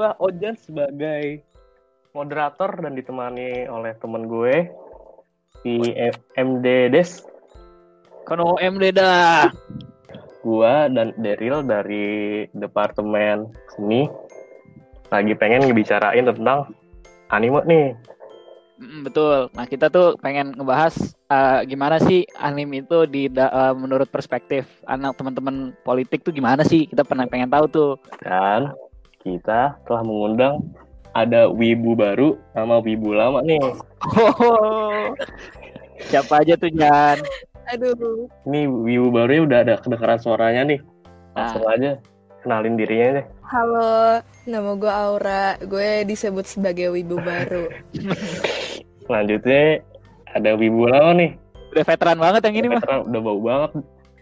gua Ojan sebagai moderator dan ditemani oleh temen gue di MD Des. Kono MD dah. Gua dan Daryl dari Departemen Seni lagi pengen ngebicarain tentang anime nih. Mm, betul. Nah kita tuh pengen ngebahas uh, gimana sih anime itu di uh, menurut perspektif anak teman-teman politik tuh gimana sih? Kita pernah pengen tahu tuh. Dan kita telah mengundang ada wibu baru sama wibu lama nih. Oh, siapa aja tuh Jan? Aduh. Ini wibu barunya udah ada kedengaran suaranya nih. Langsung ah. aja kenalin dirinya deh. Halo, nama gue Aura. Gue disebut sebagai wibu baru. Selanjutnya ada wibu lama nih. Udah veteran banget yang ini mah. Udah bau banget.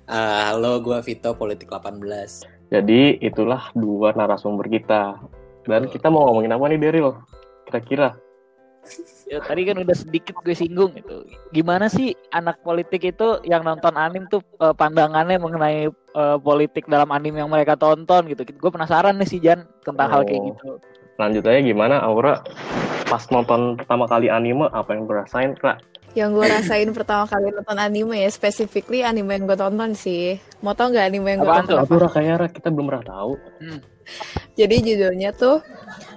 Uh, halo, gue Vito, Politik 18. Jadi itulah dua narasumber kita. Dan kita mau ngomongin apa nih Daryl? Kira-kira? Ya, tadi kan udah sedikit gue singgung itu. Gimana sih anak politik itu yang nonton anim tuh uh, pandangannya mengenai uh, politik dalam anim yang mereka tonton gitu. Gue penasaran nih sih Jan tentang oh. hal kayak oh. gitu. Lanjut aja gimana Aura pas nonton pertama kali anime apa yang berasain kak? Yang gue rasain pertama kali nonton anime ya specifically anime yang gue tonton sih. Mau tau nggak anime yang gue tonton? Apa? Apa kayak kita belum pernah tahu. Hmm. Jadi judulnya tuh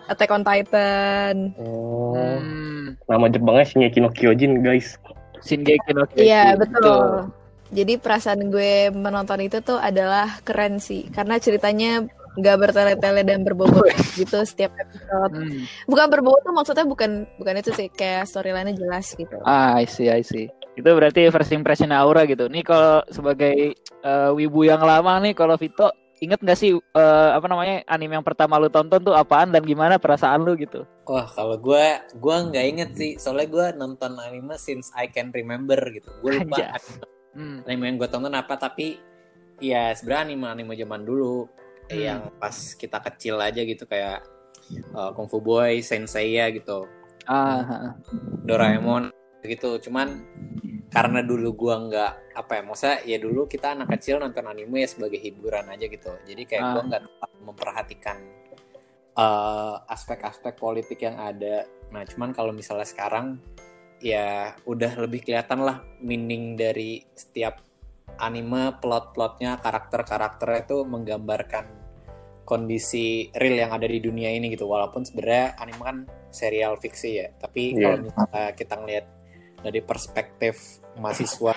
Attack on Titan. Oh. Hmm. Nama Jepangnya Shingeki no Kyojin, guys. Shingeki no Kyojin. Iya, betul. Jadi perasaan gue menonton itu tuh adalah keren sih karena ceritanya nggak bertele-tele dan berbobot gitu setiap episode. Hmm. Bukan berbobot tuh maksudnya bukan bukan itu sih kayak storyline-nya jelas gitu. Ah, I see, I see. Itu berarti first impression Aura gitu. Nih kalau sebagai uh, wibu yang lama nih kalau Vito inget gak sih uh, apa namanya anime yang pertama lu tonton tuh apaan dan gimana perasaan lu gitu? Wah kalau gue gue nggak inget sih soalnya gue nonton anime since I can remember gitu. Gue lupa hmm. anime yang gue tonton apa tapi ya sebenarnya anime anime zaman dulu hmm. yang pas kita kecil aja gitu kayak uh, Kung Fu Boy, Sensei ya gitu. Ah. Doraemon gitu. Cuman karena dulu gua nggak apa ya, maksudnya ya dulu kita anak kecil nonton anime ya sebagai hiburan aja gitu. Jadi kayak ah. gua nggak memperhatikan uh, aspek-aspek politik yang ada. Nah, cuman kalau misalnya sekarang ya udah lebih kelihatan lah meaning dari setiap anime plot-plotnya karakter-karakternya itu menggambarkan kondisi real yang ada di dunia ini gitu. Walaupun sebenarnya anime kan serial fiksi ya. Tapi yeah. kalau misalnya kita ngelihat dari perspektif mahasiswa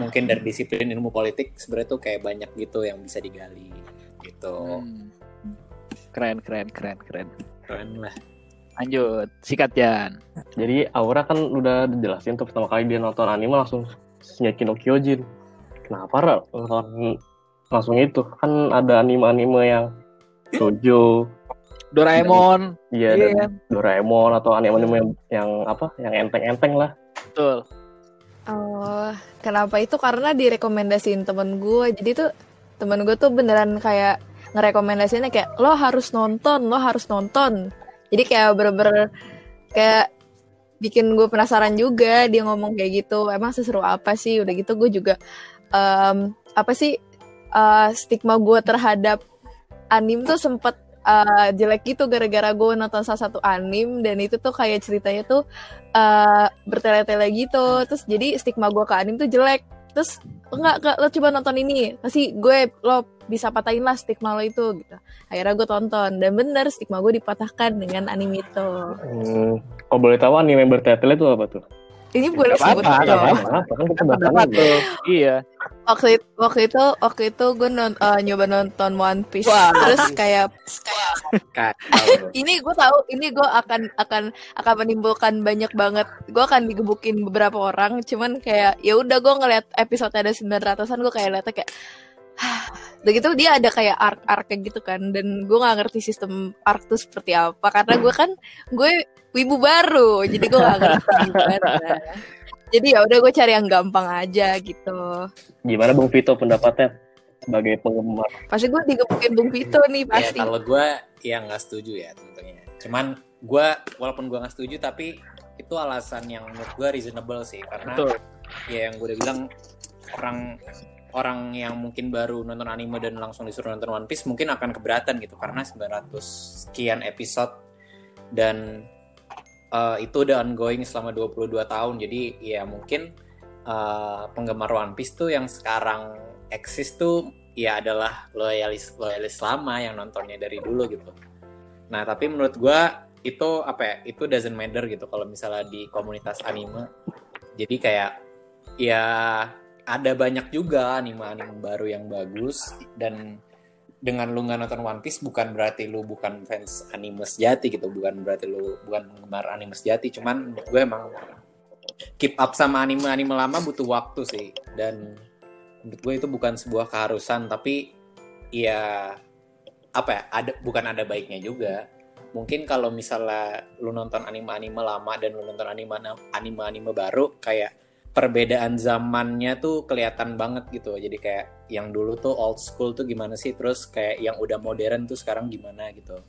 mungkin dari disiplin ilmu politik sebenarnya tuh kayak banyak gitu yang bisa digali gitu. Hmm. keren keren keren keren. Keren lah. Lanjut. Sikat Jan. Jadi Aura kan udah dijelasin tuh pertama kali dia nonton anime langsung Shingeki no Kyojin kenapa nonton langsung itu. Kan ada anime-anime yang Shoujo. Doraemon. Iya yeah, yeah. Doraemon atau anime-anime yang, yang apa? Yang enteng-enteng lah. Betul. Oh kenapa itu? Karena direkomendasiin temen gue jadi tuh temen gue tuh beneran kayak ngerekomendasinya kayak lo harus nonton lo harus nonton. Jadi kayak bener-bener kayak bikin gue penasaran juga dia ngomong kayak gitu. Emang seseru apa sih? Udah gitu gue juga um, apa sih uh, stigma gue terhadap anim tuh sempet uh, jelek gitu gara-gara gue nonton salah satu anim dan itu tuh kayak ceritanya tuh uh, bertele-tele gitu. Terus jadi stigma gue ke anim tuh jelek. Terus enggak, enggak lo coba nonton ini. Pasti gue lo bisa patahin lah stigma lo itu gitu. Akhirnya gue tonton dan bener stigma gue dipatahkan dengan anime itu. Hmm. oh boleh tahu anime bertele-tele itu apa tuh ini boleh sebut apa, apa, apa, kan kita bahas iya. Waktu itu waktu itu waktu itu gue non, uh, nyoba nonton One Piece. Wah. terus kayak ini gue tahu ini gue akan akan akan menimbulkan banyak banget. Gue akan digebukin beberapa orang cuman kayak ya udah gue ngeliat episode ada sembilan ratusan gue kayak liatnya kayak begitu dia ada kayak arc arc gitu kan dan gue nggak ngerti sistem arc tuh seperti apa. Karena gue kan gue wibu baru. Jadi gue gak ngerti gimana jadi ya udah gue cari yang gampang aja gitu. Gimana bung Vito pendapatnya sebagai penggemar? Pasti gue digebukin bung Vito nih ya, pasti. ya, kalau gue ya nggak setuju ya tentunya. Cuman gue walaupun gue nggak setuju tapi itu alasan yang menurut gue reasonable sih. Karena Betul. ya yang gue udah bilang orang orang yang mungkin baru nonton anime dan langsung disuruh nonton One Piece mungkin akan keberatan gitu. Karena 900 sekian episode dan uh, itu udah ongoing selama 22 tahun. Jadi ya mungkin uh, penggemar One Piece tuh yang sekarang eksis tuh ya adalah loyalis loyalis lama yang nontonnya dari dulu gitu. Nah tapi menurut gue itu apa ya itu doesn't matter gitu kalau misalnya di komunitas anime. Jadi kayak ya ada banyak juga anime-anime baru yang bagus dan dengan lu nggak nonton One Piece bukan berarti lu bukan fans anime sejati gitu. Bukan berarti lu bukan penggemar anime sejati cuman gue emang keep up sama anime-anime lama butuh waktu sih. Dan menurut gue itu bukan sebuah keharusan tapi ya apa ya ada bukan ada baiknya juga. Mungkin kalau misalnya lu nonton anime-anime lama dan lu nonton anime anime-anime baru kayak perbedaan zamannya tuh kelihatan banget gitu. Jadi kayak yang dulu tuh old school tuh gimana sih? Terus kayak yang udah modern tuh sekarang gimana gitu.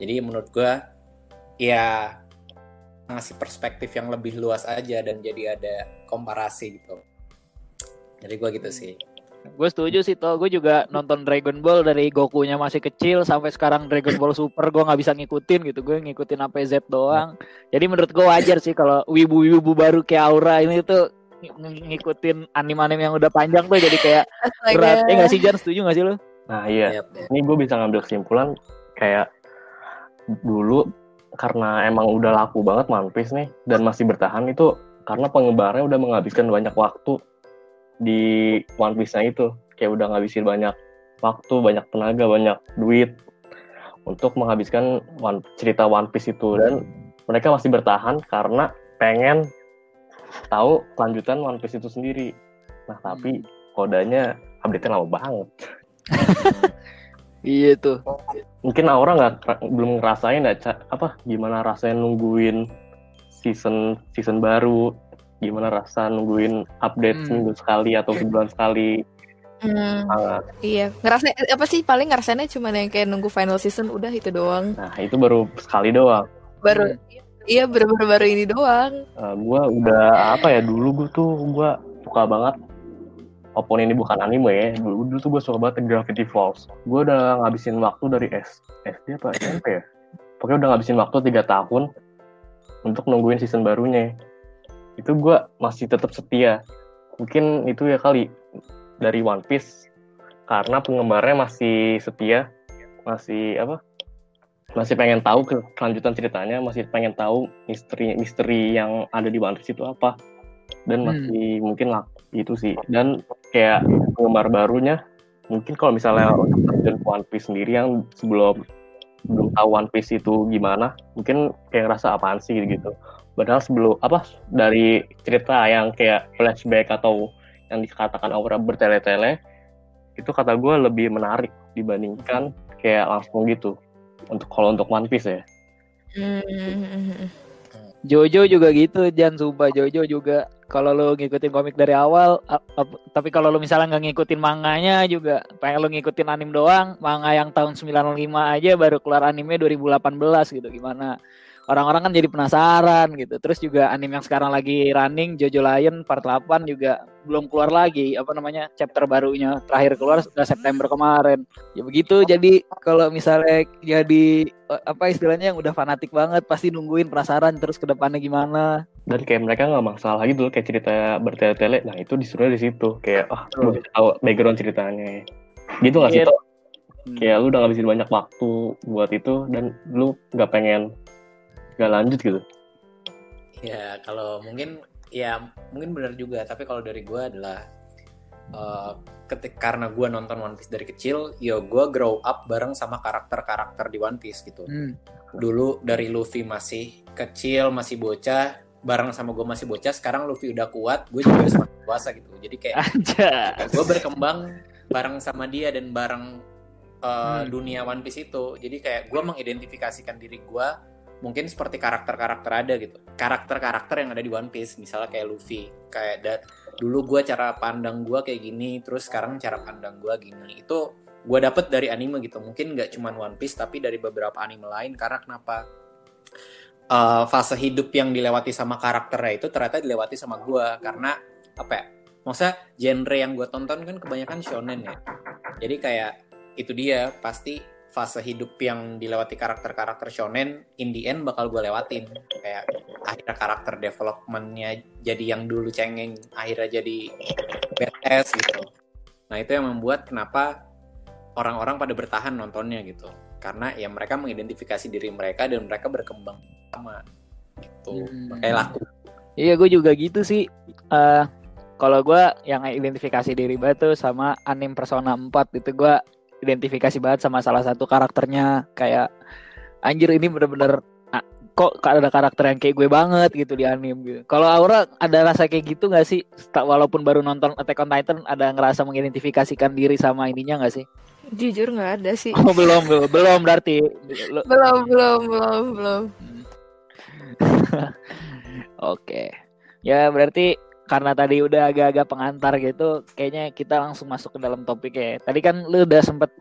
Jadi menurut gua ya ngasih perspektif yang lebih luas aja dan jadi ada komparasi gitu. Jadi gua gitu sih. Gue setuju sih toh, gue juga nonton Dragon Ball dari Goku-nya masih kecil sampai sekarang Dragon Ball Super gue nggak bisa ngikutin gitu, gue ngikutin sampai Z doang. Jadi menurut gue wajar sih kalau wibu-wibu baru kayak Aura ini tuh ngikutin anime-anime yang udah panjang tuh jadi kayak berat. Eh nggak sih Jan, setuju gak sih lo? Nah iya, ini gue bisa ngambil kesimpulan kayak dulu karena emang udah laku banget One Piece nih dan masih bertahan itu karena pengebarnya udah menghabiskan banyak waktu di One Piece-nya itu. Kayak udah ngabisin banyak waktu, banyak tenaga, banyak duit untuk menghabiskan one, cerita One Piece itu. Dan mereka masih bertahan karena pengen tahu kelanjutan One Piece itu sendiri. Nah tapi kodanya update-nya lama banget. iya tuh. Mungkin Aura nggak belum ngerasain nggak apa gimana rasanya nungguin season season baru gimana rasa nungguin update hmm. seminggu sekali atau sebulan sekali Hmm, iya, ngerasa apa sih paling ngerasainnya cuma yang kayak nunggu final season udah itu doang. Nah itu baru sekali doang. Baru, hmm. Iya baru-baru baru ini doang. Uh, gua udah apa ya dulu gue tuh gue suka banget. Walaupun ini bukan anime ya, dulu, dulu tuh gue suka banget Gravity Falls. Gue udah ngabisin waktu dari S, SD apa SMP ya? Pokoknya udah ngabisin waktu tiga tahun untuk nungguin season barunya itu gue masih tetap setia mungkin itu ya kali dari One Piece karena penggemarnya masih setia masih apa masih pengen tahu ke kelanjutan ceritanya masih pengen tahu misteri misteri yang ada di One Piece itu apa dan hmm. masih hmm. mungkin lah itu sih dan kayak penggemar barunya mungkin kalau misalnya untuk One Piece sendiri yang sebelum belum tahu One Piece itu gimana mungkin kayak ngerasa apaan sih gitu Padahal sebelum apa dari cerita yang kayak flashback atau yang dikatakan aura bertele-tele itu kata gue lebih menarik dibandingkan kayak langsung gitu untuk kalau untuk One Piece ya. Jojo juga gitu, jangan sumpah Jojo juga kalau lo ngikutin komik dari awal, tapi kalau lo misalnya nggak ngikutin manganya juga, pengen lo ngikutin anim doang, manga yang tahun 95 aja baru keluar anime 2018 gitu, gimana? orang-orang kan jadi penasaran gitu. Terus juga anime yang sekarang lagi running Jojo Lion part 8 juga belum keluar lagi apa namanya chapter barunya terakhir keluar sudah September kemarin. Ya begitu jadi kalau misalnya jadi apa istilahnya yang udah fanatik banget pasti nungguin penasaran terus ke depannya gimana. Dan kayak mereka nggak masalah gitu kayak cerita bertele-tele. Nah itu disuruh di situ kayak ah oh, tahu background ceritanya. Gitu nggak sih? Yeah. Hmm. Kayak lu udah ngabisin banyak waktu buat itu dan lu nggak pengen nggak lanjut gitu ya kalau mungkin ya mungkin benar juga. Tapi kalau dari gue adalah uh, ketik karena gue nonton One Piece dari kecil ya gue grow up bareng sama karakter-karakter di One Piece gitu. Hmm. dulu dari Luffy masih kecil masih bocah bareng sama gue masih bocah sekarang Luffy udah kuat gue juga semakin dewasa gitu. Jadi kayak gue berkembang bareng sama dia dan bareng uh, hmm. dunia One Piece itu. Jadi kayak gue mengidentifikasikan diri gue mungkin seperti karakter-karakter ada gitu. Karakter-karakter yang ada di One Piece misalnya kayak Luffy kayak dat dulu gue cara pandang gue kayak gini terus sekarang cara pandang gue gini. Itu gue dapet dari anime gitu. Mungkin nggak cuma One Piece tapi dari beberapa anime lain. Karena kenapa? Uh, fase hidup yang dilewati sama karakternya itu ternyata dilewati sama gue karena apa ya? Maksudnya genre yang gue tonton kan kebanyakan shonen ya. Jadi kayak itu dia pasti fase hidup yang dilewati karakter-karakter shonen in the end bakal gue lewatin. Kayak akhirnya karakter developmentnya jadi yang dulu cengeng akhirnya jadi badass gitu. Nah itu yang membuat kenapa orang-orang pada bertahan nontonnya gitu. Karena ya mereka mengidentifikasi diri mereka dan mereka berkembang sama gitu. Hmm. makanya laku. Iya gue juga gitu sih. Uh, kalau gue yang identifikasi diri batu sama anim Persona 4 itu gue identifikasi banget sama salah satu karakternya kayak anjir ini bener-bener ah, kok ada karakter yang kayak gue banget gitu di anime gitu. Kalau Aura ada rasa kayak gitu gak sih? Walaupun baru nonton Attack on Titan ada ngerasa mengidentifikasikan diri sama ininya gak sih? Jujur nggak ada sih. Oh belum belum belum berarti. belum belum belum belum. Oke. Ya berarti karena tadi udah agak-agak pengantar gitu, kayaknya kita langsung masuk ke dalam topik ya. Tadi kan lu udah sempet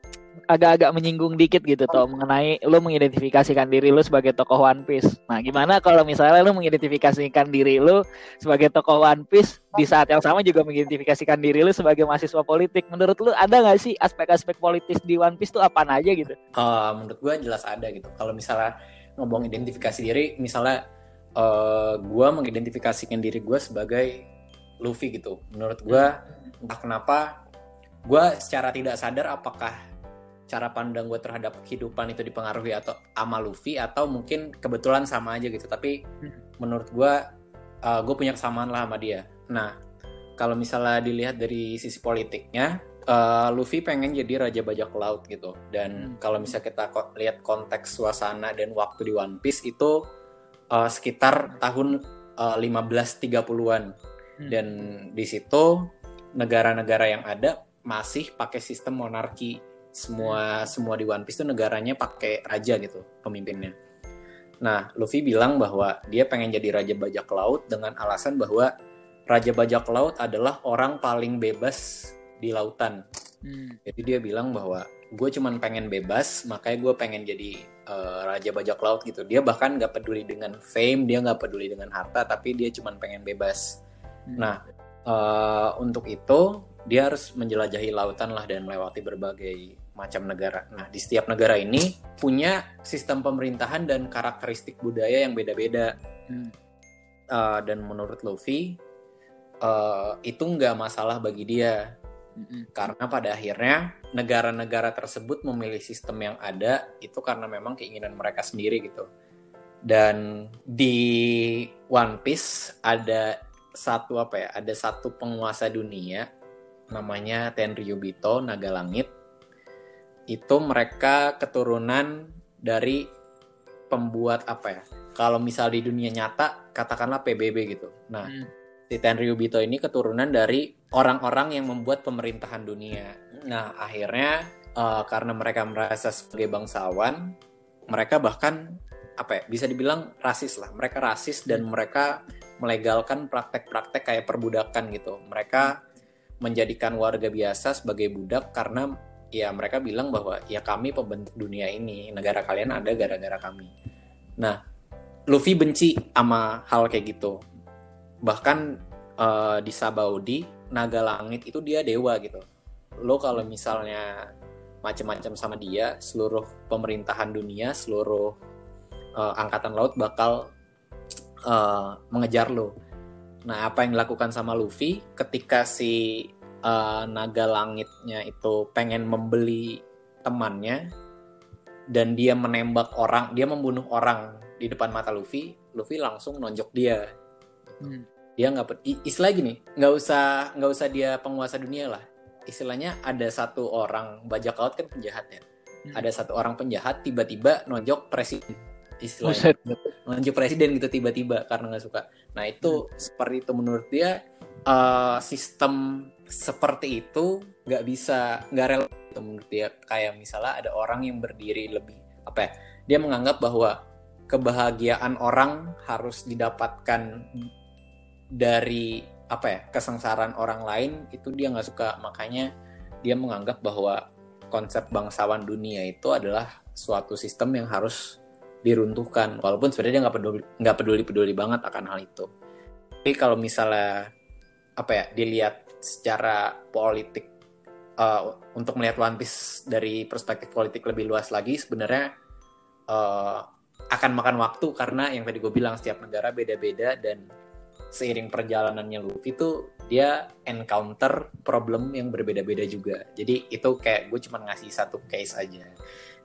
agak-agak menyinggung dikit gitu toh mengenai lu mengidentifikasikan diri lu sebagai tokoh One Piece. Nah, gimana kalau misalnya lu mengidentifikasikan diri lu sebagai tokoh One Piece di saat yang sama juga mengidentifikasikan diri lu sebagai mahasiswa politik. Menurut lu ada nggak sih aspek-aspek politis di One Piece tuh apa aja gitu? Uh, menurut gua jelas ada gitu. Kalau misalnya ngomong identifikasi diri, misalnya uh, gua mengidentifikasikan diri gua sebagai Luffy gitu. Menurut gue entah kenapa gue secara tidak sadar apakah cara pandang gue terhadap kehidupan itu dipengaruhi atau sama Luffy atau mungkin kebetulan sama aja gitu. Tapi menurut gue uh, gue punya kesamaan lah sama dia. Nah kalau misalnya dilihat dari sisi politiknya, uh, Luffy pengen jadi raja bajak laut gitu. Dan hmm. kalau misalnya kita ko lihat konteks suasana dan waktu di One Piece itu uh, sekitar tahun uh, 1530-an Hmm. dan di situ negara-negara yang ada masih pakai sistem monarki semua hmm. semua di One Piece itu negaranya pakai raja gitu pemimpinnya. Nah, Luffy bilang bahwa dia pengen jadi raja bajak laut dengan alasan bahwa raja bajak laut adalah orang paling bebas di lautan. Hmm. Jadi dia bilang bahwa gue cuman pengen bebas, makanya gue pengen jadi uh, raja bajak laut gitu. Dia bahkan nggak peduli dengan fame, dia nggak peduli dengan harta, tapi dia cuman pengen bebas. Hmm. Nah, uh, untuk itu dia harus menjelajahi lautan lah dan melewati berbagai macam negara. Nah, di setiap negara ini punya sistem pemerintahan dan karakteristik budaya yang beda-beda. Hmm. Uh, dan menurut Luffy, uh, itu nggak masalah bagi dia. Hmm. Karena pada akhirnya negara-negara tersebut memilih sistem yang ada itu karena memang keinginan mereka sendiri gitu. Dan di One Piece ada satu apa ya ada satu penguasa dunia namanya Tenryubito Naga Langit. Itu mereka keturunan dari pembuat apa ya kalau misal di dunia nyata katakanlah PBB gitu. Nah hmm. si Tenryubito ini keturunan dari orang-orang yang membuat pemerintahan dunia. Nah akhirnya uh, karena mereka merasa sebagai bangsawan mereka bahkan apa ya bisa dibilang rasis lah. Mereka rasis dan mereka melegalkan praktek-praktek kayak perbudakan gitu. Mereka menjadikan warga biasa sebagai budak karena ya mereka bilang bahwa ya kami pembentuk dunia ini, negara kalian ada gara-gara kami. Nah, Luffy benci sama hal kayak gitu. Bahkan uh, di Sabaudi, naga langit itu dia dewa gitu. Lo kalau misalnya macam-macam sama dia, seluruh pemerintahan dunia, seluruh uh, angkatan laut bakal uh, mengejar lo. Nah, apa yang dilakukan sama Luffy ketika si uh, naga langitnya itu pengen membeli temannya dan dia menembak orang, dia membunuh orang di depan mata Luffy, Luffy langsung nonjok dia. Hmm. Dia nggak istilah gini, nggak usah nggak usah dia penguasa dunia lah. Istilahnya ada satu orang bajak laut kan penjahat ya. Hmm. Ada satu orang penjahat tiba-tiba nonjok presiden istilahnya. Maju presiden gitu tiba-tiba karena nggak suka. Nah itu hmm. seperti itu menurut dia uh, sistem seperti itu nggak bisa nggak relevan menurut dia. Kayak misalnya ada orang yang berdiri lebih apa ya dia menganggap bahwa kebahagiaan orang harus didapatkan dari apa ya kesengsaraan orang lain itu dia nggak suka. Makanya dia menganggap bahwa konsep bangsawan dunia itu adalah suatu sistem yang harus diruntuhkan. Walaupun sebenarnya dia nggak peduli nggak peduli peduli banget akan hal itu. Tapi kalau misalnya apa ya dilihat secara politik uh, untuk melihat One Piece dari perspektif politik lebih luas lagi sebenarnya uh, akan makan waktu karena yang tadi gue bilang setiap negara beda-beda dan seiring perjalanannya Luffy itu dia encounter problem yang berbeda-beda juga. Jadi itu kayak gue cuma ngasih satu case aja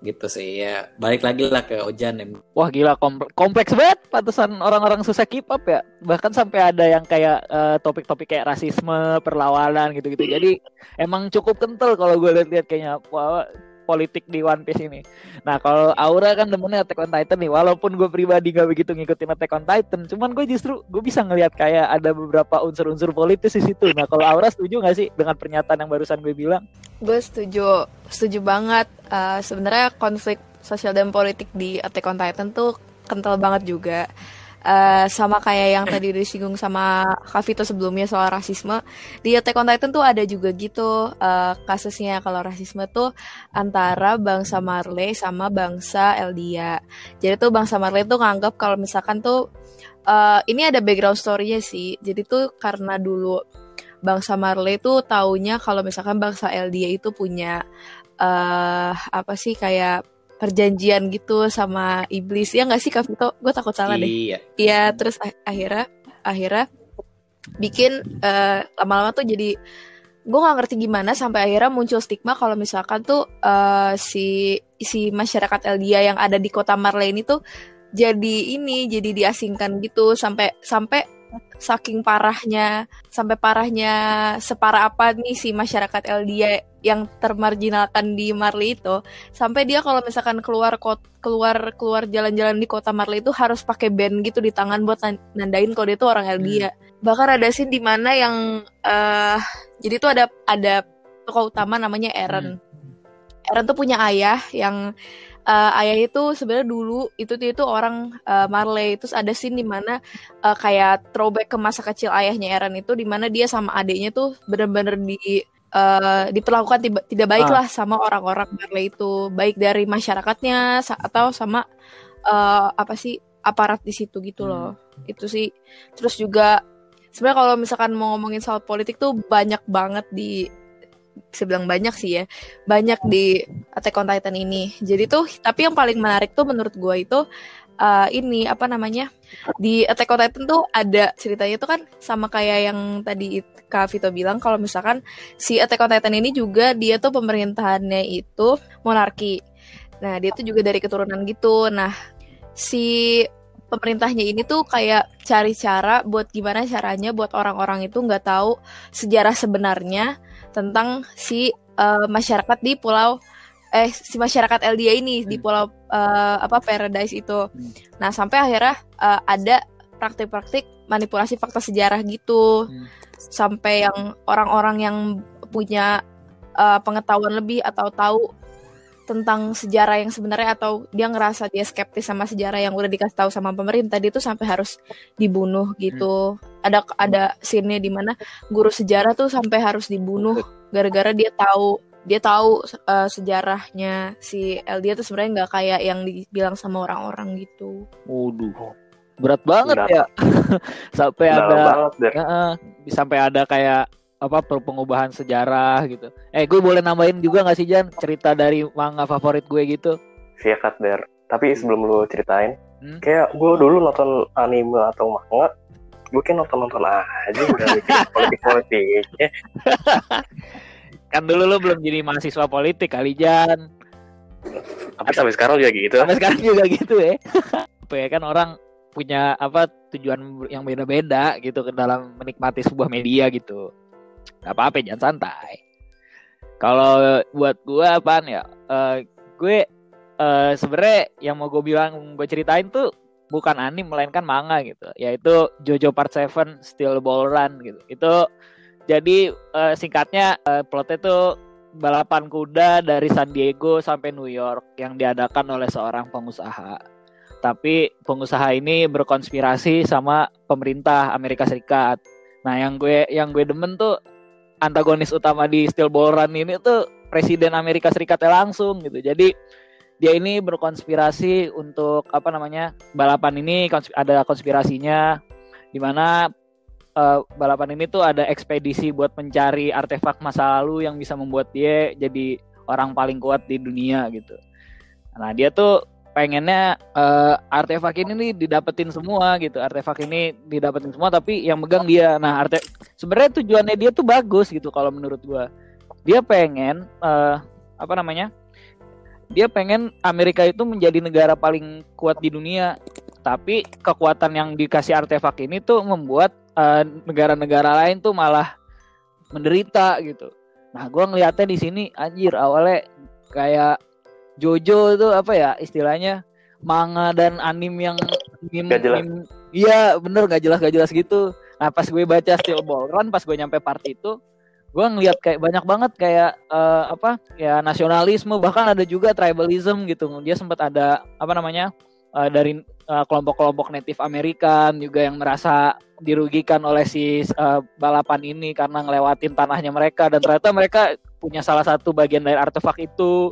gitu sih ya. Balik lagi lah ke Ojan ya. Wah gila kompleks banget pantesan orang-orang susah keep up ya. Bahkan sampai ada yang kayak uh, topik-topik kayak rasisme, perlawanan gitu-gitu. Jadi emang cukup kental kalau gue lihat-lihat kayaknya. Wah, politik di One Piece ini. Nah kalau Aura kan demennya Attack on Titan nih, walaupun gue pribadi gak begitu ngikutin Attack on Titan, cuman gue justru gue bisa ngelihat kayak ada beberapa unsur-unsur politis di situ. Nah kalau Aura setuju gak sih dengan pernyataan yang barusan gue bilang? Gue setuju, setuju banget. Uh, Sebenarnya konflik sosial dan politik di Attack on Titan tuh kental banget juga uh, sama kayak yang tadi disinggung sama Kavito sebelumnya soal rasisme. Di Attack on Titan tuh ada juga gitu uh, kasusnya kalau rasisme tuh antara bangsa Marley sama bangsa Eldia. Jadi tuh bangsa Marley tuh nganggap kalau misalkan tuh uh, ini ada background story-nya sih. Jadi tuh karena dulu bangsa Marley tuh taunya kalau misalkan bangsa Eldia itu punya uh, apa sih kayak perjanjian gitu sama iblis ya nggak sih Kak Vito? Gue takut salah deh. Iya. Iya terus akhirnya akhirnya bikin eh, lama-lama tuh jadi gue nggak ngerti gimana sampai akhirnya muncul stigma kalau misalkan tuh uh, si si masyarakat Eldia yang ada di kota Marley ini tuh jadi ini jadi diasingkan gitu sampai sampai saking parahnya sampai parahnya separah apa nih si masyarakat Eldia yang termarginalkan di Marley itu sampai dia kalau misalkan keluar kot, keluar keluar jalan-jalan di kota Marley itu harus pakai band gitu di tangan buat nandain kalau dia itu orang Eldia. Hmm. Bahkan ada scene di mana yang uh, jadi tuh ada ada tokoh utama namanya Eren. Hmm. Eren tuh punya ayah yang uh, ayah itu sebenarnya dulu itu itu orang uh, Marley terus ada scene di mana uh, kayak throwback ke masa kecil ayahnya Eren itu di mana dia sama adiknya tuh bener-bener di uh, diperlakukan tiba, tidak baik ah. lah sama orang-orang Marley itu baik dari masyarakatnya atau sama uh, apa sih aparat di situ gitu loh hmm. itu sih terus juga sebenarnya kalau misalkan mau ngomongin soal politik tuh banyak banget di sebilang banyak sih ya banyak di Attack on Titan ini jadi tuh tapi yang paling menarik tuh menurut gue itu uh, ini apa namanya di Attack on Titan tuh ada ceritanya tuh kan sama kayak yang tadi Kak Vito bilang kalau misalkan si Attack on Titan ini juga dia tuh pemerintahannya itu monarki. Nah dia tuh juga dari keturunan gitu. Nah si pemerintahnya ini tuh kayak cari cara buat gimana caranya buat orang-orang itu nggak tahu sejarah sebenarnya tentang si uh, masyarakat di pulau eh si masyarakat LDA ini hmm. di pulau uh, apa Paradise itu. Hmm. Nah, sampai akhirnya uh, ada praktik-praktik manipulasi fakta sejarah gitu. Hmm. Sampai yang orang-orang yang punya uh, pengetahuan lebih atau tahu tentang sejarah yang sebenarnya atau dia ngerasa dia skeptis sama sejarah yang udah dikasih tahu sama pemerintah dia tuh sampai harus dibunuh gitu. Hmm. Ada ada scene di mana guru sejarah tuh sampai harus dibunuh gara-gara dia tahu dia tahu uh, sejarahnya si Eldia tuh sebenarnya nggak kayak yang dibilang sama orang-orang gitu. Waduh. Berat banget Berat. ya. sampai Berat ada banget, uh, sampai ada kayak apa pengubahan sejarah gitu. Eh gue boleh nambahin juga gak sih Jan cerita dari manga favorit gue gitu? Siap Der. Tapi sebelum lu ceritain, hmm? kayak gue dulu nonton anime atau manga, gue kan nonton nonton aja udah politik politik. kan dulu lu belum jadi mahasiswa politik kali Jan. Tapi sampai sekarang juga gitu. Sampai sekarang juga gitu ya. apa ya kan orang punya apa tujuan yang beda-beda gitu ke dalam menikmati sebuah media gitu Gak apa-apa jangan santai kalau buat gue apaan ya uh, gue uh, sebenarnya yang mau gue bilang gue ceritain tuh bukan anime melainkan manga gitu yaitu Jojo Part 7 Steel Ball Run gitu itu jadi uh, singkatnya uh, plotnya tuh balapan kuda dari San Diego sampai New York yang diadakan oleh seorang pengusaha tapi pengusaha ini berkonspirasi sama pemerintah Amerika Serikat nah yang gue yang gue demen tuh antagonis utama di Steel Ball Run ini tuh presiden Amerika Serikat langsung gitu. Jadi dia ini berkonspirasi untuk apa namanya balapan ini ada konspirasinya di mana uh, balapan ini tuh ada ekspedisi buat mencari artefak masa lalu yang bisa membuat dia jadi orang paling kuat di dunia gitu. Nah dia tuh pengennya uh, artefak ini nih didapetin semua gitu. Artefak ini didapetin semua tapi yang megang dia. Nah arte sebenarnya tujuannya dia tuh bagus gitu kalau menurut gua. Dia pengen uh, apa namanya? Dia pengen Amerika itu menjadi negara paling kuat di dunia tapi kekuatan yang dikasih artefak ini tuh membuat negara eh, negara-negara lain tuh malah menderita gitu. Nah gua ngeliatnya di sini anjir awalnya kayak Jojo itu apa ya istilahnya manga dan anim yang mim, gak jelas. iya bener gak jelas gak jelas gitu. Nah pas gue baca Steel Ball Run pas gue nyampe part itu gue ngeliat kayak banyak banget kayak uh, apa ya nasionalisme bahkan ada juga tribalism gitu. Dia sempat ada apa namanya uh, dari kelompok kelompok-kelompok Native American juga yang merasa dirugikan oleh si uh, balapan ini karena ngelewatin tanahnya mereka. Dan ternyata mereka punya salah satu bagian dari artefak itu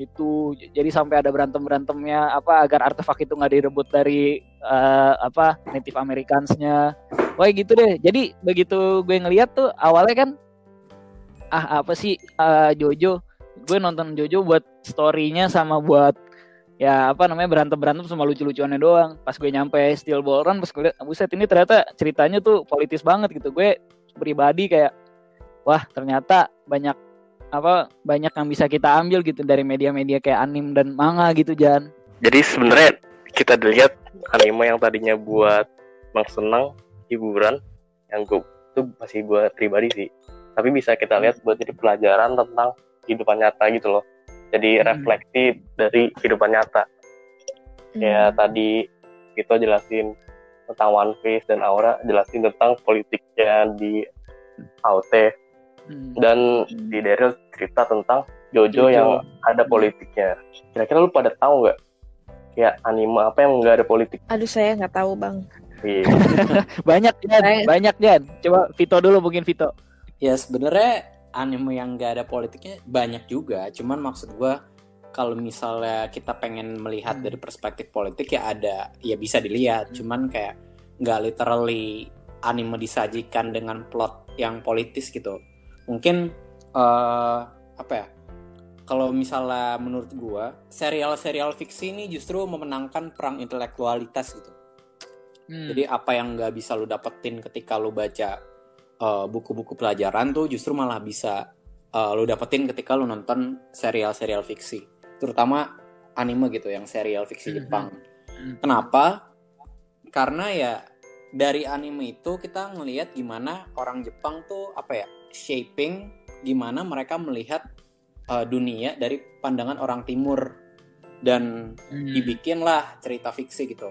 itu jadi sampai ada berantem berantemnya apa agar artefak itu nggak direbut dari uh, apa Native Americansnya. Wah gitu deh. Jadi begitu gue ngeliat tuh awalnya kan ah apa sih uh, Jojo? Gue nonton Jojo buat storynya sama buat ya apa namanya berantem berantem sama lucu lucuannya doang pas gue nyampe Steel Ball Run pas gue liat buset ini ternyata ceritanya tuh politis banget gitu gue pribadi kayak wah ternyata banyak apa banyak yang bisa kita ambil gitu dari media-media kayak anim dan manga gitu Jan. Jadi sebenarnya kita dilihat anime yang tadinya buat bang senang hiburan yang gue itu masih buat pribadi sih. Tapi bisa kita lihat buat jadi pelajaran tentang kehidupan nyata gitu loh. Jadi hmm. refleksi dari kehidupan nyata. Hmm. Ya tadi kita jelasin tentang One Piece dan Aura jelasin tentang politiknya di AOT Hmm. Dan di Daryl cerita tentang Jojo, Jojo yang ada politiknya. Kira-kira lu pada tahu nggak? Ya anime apa yang nggak ada politik? Aduh saya nggak tahu bang. Iya. banyak Jan, banyak Jan. Coba Vito dulu mungkin Vito. Ya sebenarnya anime yang nggak ada politiknya banyak juga. Cuman maksud gua kalau misalnya kita pengen melihat hmm. dari perspektif politik ya ada ya bisa dilihat. Cuman kayak nggak literally anime disajikan dengan plot yang politis gitu mungkin uh, apa ya kalau misalnya menurut gua serial-serial fiksi ini justru memenangkan perang intelektualitas gitu hmm. jadi apa yang nggak bisa lu dapetin ketika lu baca uh, buku-buku pelajaran tuh justru malah bisa uh, lu dapetin ketika lu nonton serial-serial fiksi terutama anime gitu yang serial fiksi hmm. Jepang hmm. kenapa karena ya dari anime itu kita ngelihat gimana orang Jepang tuh apa ya shaping gimana mereka melihat uh, dunia dari pandangan orang timur dan hmm. dibikinlah cerita fiksi gitu.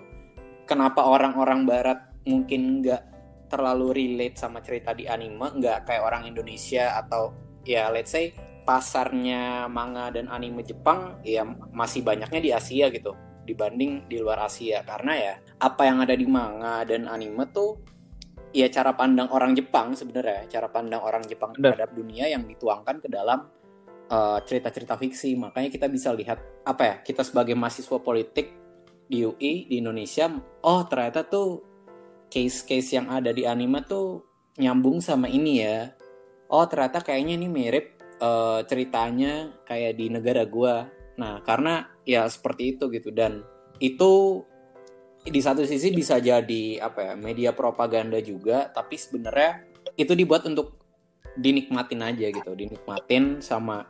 Kenapa orang-orang barat mungkin nggak terlalu relate sama cerita di anime, nggak kayak orang Indonesia atau ya let's say pasarnya manga dan anime Jepang ya masih banyaknya di Asia gitu dibanding di luar Asia. Karena ya apa yang ada di manga dan anime tuh ya cara pandang orang Jepang sebenarnya cara pandang orang Jepang terhadap dunia yang dituangkan ke dalam eh, cerita-cerita fiksi. Makanya kita bisa lihat apa ya kita sebagai mahasiswa politik di UI di Indonesia oh ternyata tuh case-case yang ada di anime tuh nyambung sama ini ya. Oh ternyata kayaknya ini mirip uh, ceritanya kayak di negara gua. Nah karena ya seperti itu gitu. Dan itu di satu sisi bisa jadi apa ya media propaganda juga tapi sebenarnya itu dibuat untuk dinikmatin aja gitu. Dinikmatin sama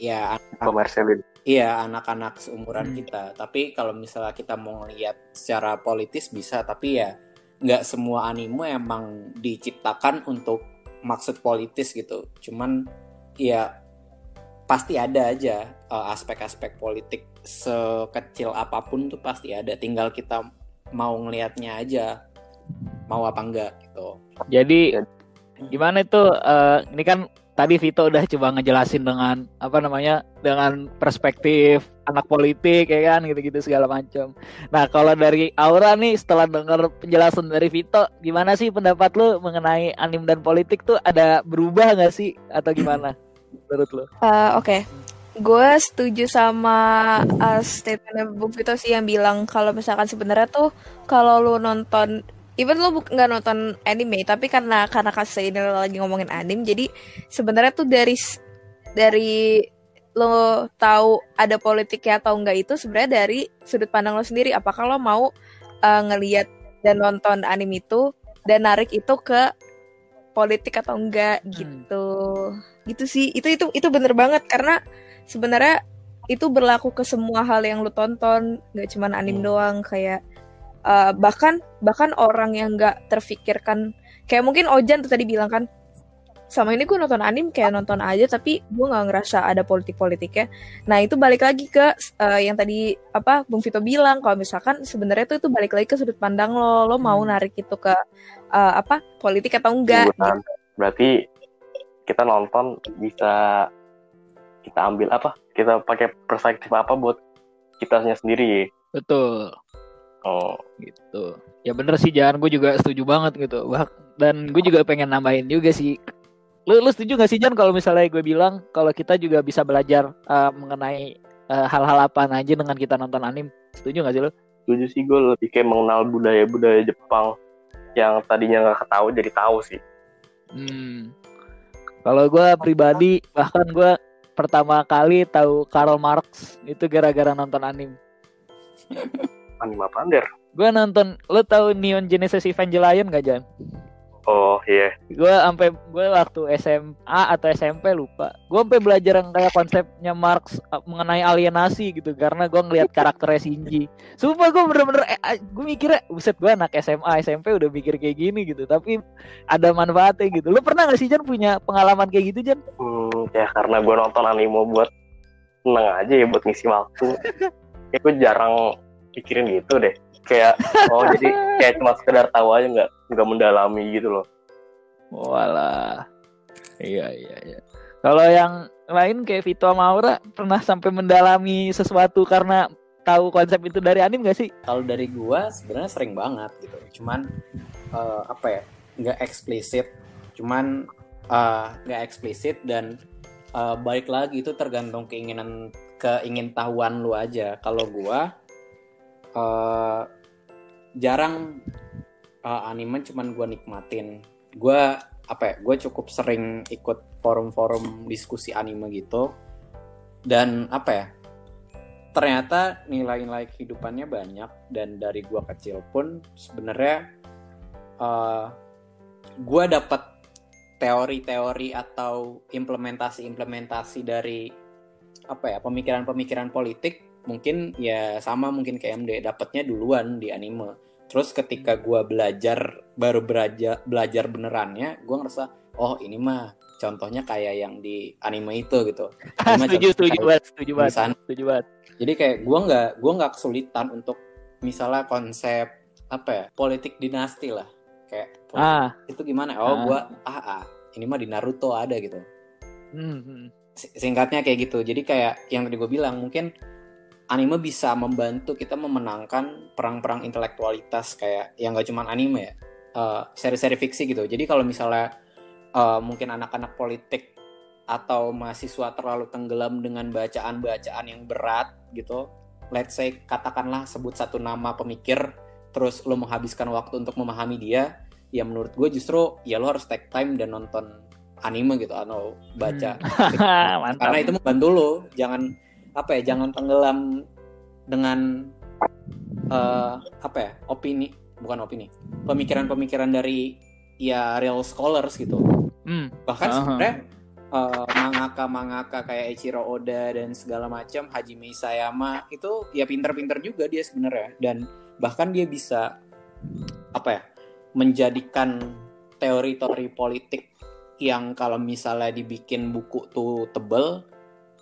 ya komersilin iya anak-anak seumuran hmm. kita. Tapi kalau misalnya kita mau lihat secara politis bisa tapi ya nggak semua anime emang diciptakan untuk maksud politis gitu. Cuman ya pasti ada aja uh, aspek-aspek politik sekecil apa pun tuh pasti ada. Tinggal kita mau ngelihatnya aja mau apa enggak gitu. Jadi gimana itu uh, ini kan tadi Vito udah coba ngejelasin dengan apa namanya dengan perspektif anak politik ya kan gitu-gitu segala macam. Nah kalau dari Aura nih setelah dengar penjelasan dari Vito, gimana sih pendapat lu mengenai anim dan politik tuh ada berubah nggak sih atau gimana menurut lu? Uh, Oke, okay gue setuju sama uh, statement Bung Vito sih yang bilang kalau misalkan sebenarnya tuh kalau lu nonton even lo nggak nonton anime tapi karena karena kasih ini lagi ngomongin anime jadi sebenarnya tuh dari dari lo tahu ada politiknya atau enggak itu sebenarnya dari sudut pandang lo sendiri apakah lo mau uh, ngelihat dan nonton anime itu dan narik itu ke politik atau enggak hmm. gitu gitu sih itu itu itu bener banget karena sebenarnya itu berlaku ke semua hal yang lo tonton nggak cuma anime hmm. doang kayak uh, bahkan bahkan orang yang nggak terfikirkan kayak mungkin Ojan tuh tadi bilang kan sama ini gue nonton anim kayak nonton aja tapi gue nggak ngerasa ada politik politiknya nah itu balik lagi ke uh, yang tadi apa Bung Vito bilang kalau misalkan sebenarnya itu itu balik lagi ke sudut pandang lo lo mau hmm. narik itu ke uh, apa politik atau enggak gitu. berarti kita nonton bisa kita ambil apa kita pakai perspektif apa buat kitanya sendiri betul oh gitu. Ya bener sih jangan gue juga setuju banget gitu. Dan gue juga pengen nambahin juga sih. Lu lu setuju gak sih Jan kalau misalnya gue bilang kalau kita juga bisa belajar uh, mengenai uh, hal-hal apa aja dengan kita nonton anim setuju gak sih lu? Setuju sih gue lebih kayak mengenal budaya budaya Jepang yang tadinya nggak tahu jadi tahu sih. Hmm. kalau gue pribadi bahkan gue pertama kali tahu Karl Marx itu gara-gara nonton anim anim apa Ander? gue nonton lo tahu Neon Genesis Evangelion gak Jan? Oh iya. Yeah. Gue sampai gue waktu SMA atau SMP lupa. Gue sampai belajar yang kayak konsepnya Marx uh, mengenai alienasi gitu karena gue ngelihat karakternya Shinji. Sumpah gue bener-bener eh, gue mikirnya buset gue anak SMA SMP udah mikir kayak gini gitu. Tapi ada manfaatnya gitu. Lu pernah gak sih Jan punya pengalaman kayak gitu Jan? Hmm, ya karena gue nonton anime buat seneng aja ya buat ngisi waktu. ya gue jarang pikirin gitu deh kayak oh jadi kayak cuma sekedar tahu aja nggak nggak mendalami gitu loh walah iya iya iya kalau yang lain kayak Vito Maura pernah sampai mendalami sesuatu karena tahu konsep itu dari anim gak sih? Kalau dari gua sebenarnya sering banget gitu. Cuman uh, apa ya? nggak eksplisit. Cuman uh, nggak eksplisit dan uh, balik lagi itu tergantung keinginan keingin tahuan lu aja. Kalau gua uh, jarang uh, anime cuman gue nikmatin. Gue apa ya gue cukup sering ikut forum-forum diskusi anime gitu. Dan apa ya ternyata nilai-nilai kehidupannya banyak dan dari gue kecil pun sebenarnya uh, gue dapat teori-teori atau implementasi-implementasi dari apa ya pemikiran-pemikiran politik mungkin ya sama mungkin kayak MD dapatnya duluan di anime terus ketika gue belajar baru belajar belajar benerannya gue ngerasa oh ini mah contohnya kayak yang di anime itu gitu setuju setuju banget setuju banget setuju banget jadi kayak gue nggak gue nggak kesulitan untuk misalnya konsep apa ya politik dinasti lah kayak ah. itu gimana oh ah. gue ah, ah ini mah di Naruto ada gitu hmm. hmm. singkatnya kayak gitu jadi kayak yang tadi gue bilang mungkin anime bisa membantu kita memenangkan perang-perang intelektualitas kayak yang gak cuma anime ya. Uh, seri-seri fiksi gitu. Jadi kalau misalnya uh, mungkin anak-anak politik atau mahasiswa terlalu tenggelam dengan bacaan-bacaan yang berat gitu let's say katakanlah sebut satu nama pemikir terus lo menghabiskan waktu untuk memahami dia ya menurut gue justru ya lo harus take time dan nonton anime gitu atau baca. Hmm. karena itu membantu lo jangan apa ya jangan tenggelam dengan uh, apa ya opini bukan opini pemikiran-pemikiran dari ya real scholars gitu hmm. bahkan uh -huh. sebenarnya uh, mangaka mangaka kayak Eiichiro Oda dan segala macam Haji Isayama itu ya pinter-pinter juga dia sebenarnya dan bahkan dia bisa apa ya menjadikan teori-teori politik yang kalau misalnya dibikin buku tuh tebel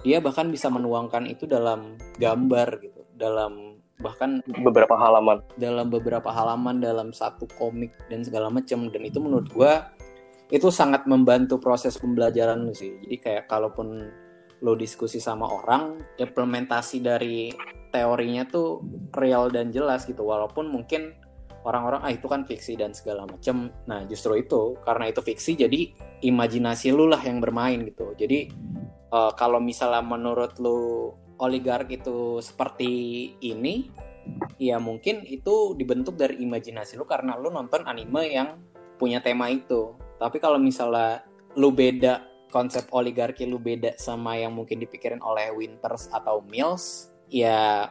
dia bahkan bisa menuangkan itu dalam gambar gitu dalam bahkan beberapa halaman. dalam beberapa halaman dalam satu komik dan segala macam. Dan itu menurut gue itu sangat membantu proses pembelajaran lu sih. Jadi kayak kalaupun lo diskusi sama orang implementasi dari teorinya tuh real dan jelas gitu. Walaupun mungkin orang-orang ah itu kan fiksi dan segala macam. Nah justru itu karena itu fiksi jadi imajinasi lu lah yang bermain gitu. Jadi uh, kalau misalnya menurut lu oligark itu seperti ini ya mungkin itu dibentuk dari imajinasi lu karena lu nonton anime yang punya tema itu. Tapi kalau misalnya lu beda konsep oligarki lu beda sama yang mungkin dipikirin oleh Winters atau Mills ya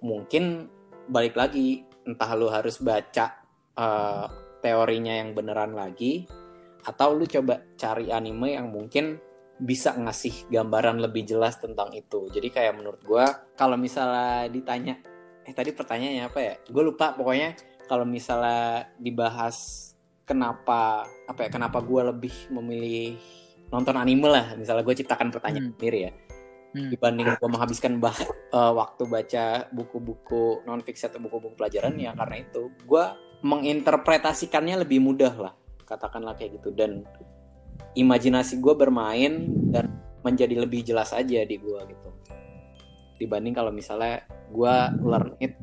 mungkin balik lagi entah lu harus baca uh, teorinya yang beneran lagi atau lu coba cari anime yang mungkin bisa ngasih gambaran lebih jelas tentang itu. Jadi kayak menurut gue kalau misalnya ditanya, eh tadi pertanyaannya apa ya? Gue lupa pokoknya kalau misalnya dibahas kenapa apa ya kenapa gue lebih memilih nonton anime lah misalnya gue ciptakan pertanyaan hmm. sendiri ya hmm. dibanding gue menghabiskan bah uh, waktu baca buku-buku non fiksi atau buku-buku pelajaran ya karena itu gue menginterpretasikannya lebih mudah lah katakanlah kayak gitu dan imajinasi gue bermain dan menjadi lebih jelas aja di gue gitu dibanding kalau misalnya gue learn it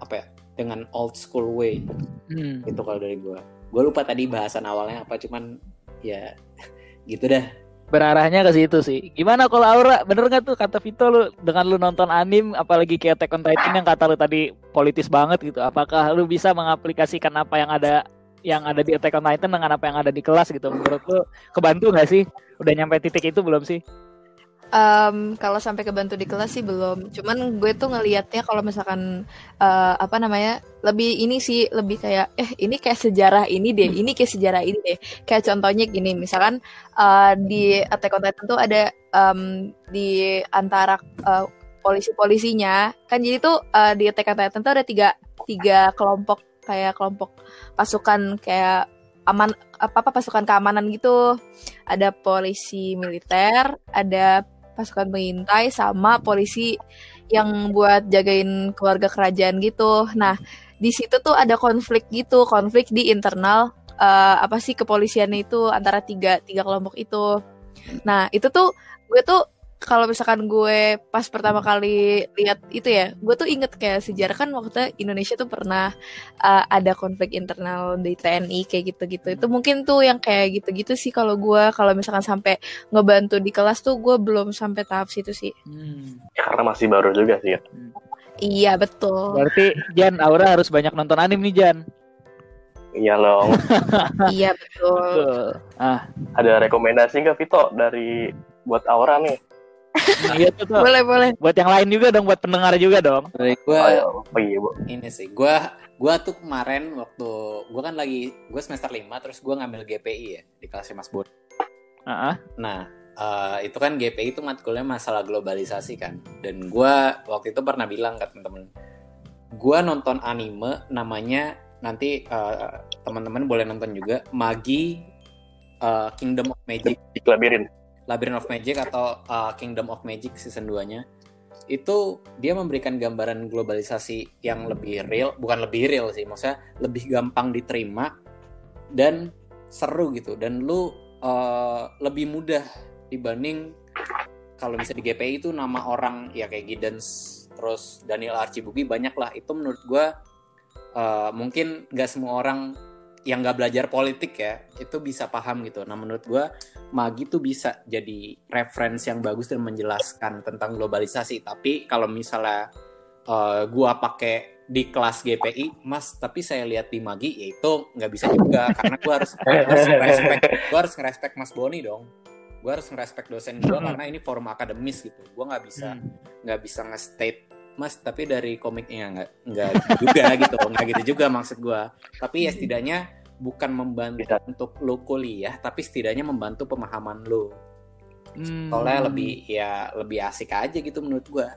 apa ya dengan old school way hmm. itu kalau dari gue gue lupa tadi bahasan awalnya apa cuman ya gitu dah berarahnya ke situ sih. Gimana kalau Aura? Bener nggak tuh kata Vito lu dengan lu nonton anim apalagi kayak Attack on Titan yang kata lu tadi politis banget gitu. Apakah lu bisa mengaplikasikan apa yang ada yang ada di Attack on Titan dengan apa yang ada di kelas gitu. Menurut lu kebantu nggak sih? Udah nyampe titik itu belum sih? Um, kalau sampai kebantu di kelas sih belum. Cuman gue tuh ngelihatnya kalau misalkan uh, apa namanya lebih ini sih lebih kayak eh ini kayak sejarah ini deh, ini kayak sejarah ini deh. Kayak contohnya gini, misalkan uh, di Attack on Titan tuh ada um, di antara uh, polisi-polisinya. Kan jadi tuh uh, di Attack on Titan tuh ada tiga tiga kelompok kayak kelompok pasukan kayak aman apa apa pasukan keamanan gitu. Ada polisi militer ada pasukan pengintai sama polisi yang buat jagain keluarga kerajaan gitu. Nah di situ tuh ada konflik gitu konflik di internal uh, apa sih kepolisian itu antara tiga tiga kelompok itu. Nah itu tuh gue tuh kalau misalkan gue pas pertama kali lihat itu ya, gue tuh inget kayak sejarah kan waktu Indonesia tuh pernah uh, ada konflik internal di TNI kayak gitu-gitu. Itu mungkin tuh yang kayak gitu-gitu sih kalau gue kalau misalkan sampai ngebantu di kelas tuh gue belum sampai tahap situ sih. Hmm. Ya, karena masih baru juga sih ya. Hmm. Iya betul. Berarti Jan Aura harus banyak nonton anim nih Jan. Iya loh. iya betul. betul. Ah, ada rekomendasi nggak Vito dari buat Aura nih? Gitu tuh. Boleh, boleh. Buat yang lain juga dong, buat pendengar juga dong. Dari gue, oh, iya, bu. ini sih, gue gue tuh kemarin waktu gue kan lagi gue semester 5 terus gue ngambil GPI ya di kelasnya Mas Bud. Uh -huh. Nah, uh, itu kan GPI itu matkulnya masalah globalisasi kan. Dan gue waktu itu pernah bilang ke temen-temen, gue nonton anime namanya nanti uh, teman-teman boleh nonton juga Magi uh, Kingdom of Magic. Labirin Labyrinth of Magic atau uh, Kingdom of Magic season 2-nya itu dia memberikan gambaran globalisasi yang lebih real, bukan lebih real sih, maksudnya lebih gampang diterima dan seru gitu dan lu uh, lebih mudah dibanding kalau bisa di GPI itu nama orang ya kayak Giddens terus Daniel Archibugi banyak lah itu menurut gue uh, mungkin gak semua orang yang gak belajar politik ya itu bisa paham gitu. Nah menurut gue Magi tuh bisa jadi referensi yang bagus dan menjelaskan tentang globalisasi. Tapi kalau misalnya uh, gue pakai di kelas GPI, Mas, tapi saya lihat di Magi ya itu nggak bisa juga karena gue harus harus respect, gue harus ngerespek Mas Boni dong. Gue harus ngerespek dosen gue hmm. karena ini forum akademis gitu. Gue nggak bisa hmm. nggak bisa nge-state mas tapi dari komiknya nggak nggak juga gitu nggak gitu juga maksud gue tapi ya setidaknya bukan membantu Bisa. untuk lo kuliah tapi setidaknya membantu pemahaman lo hmm. soalnya lebih ya lebih asik aja gitu menurut gue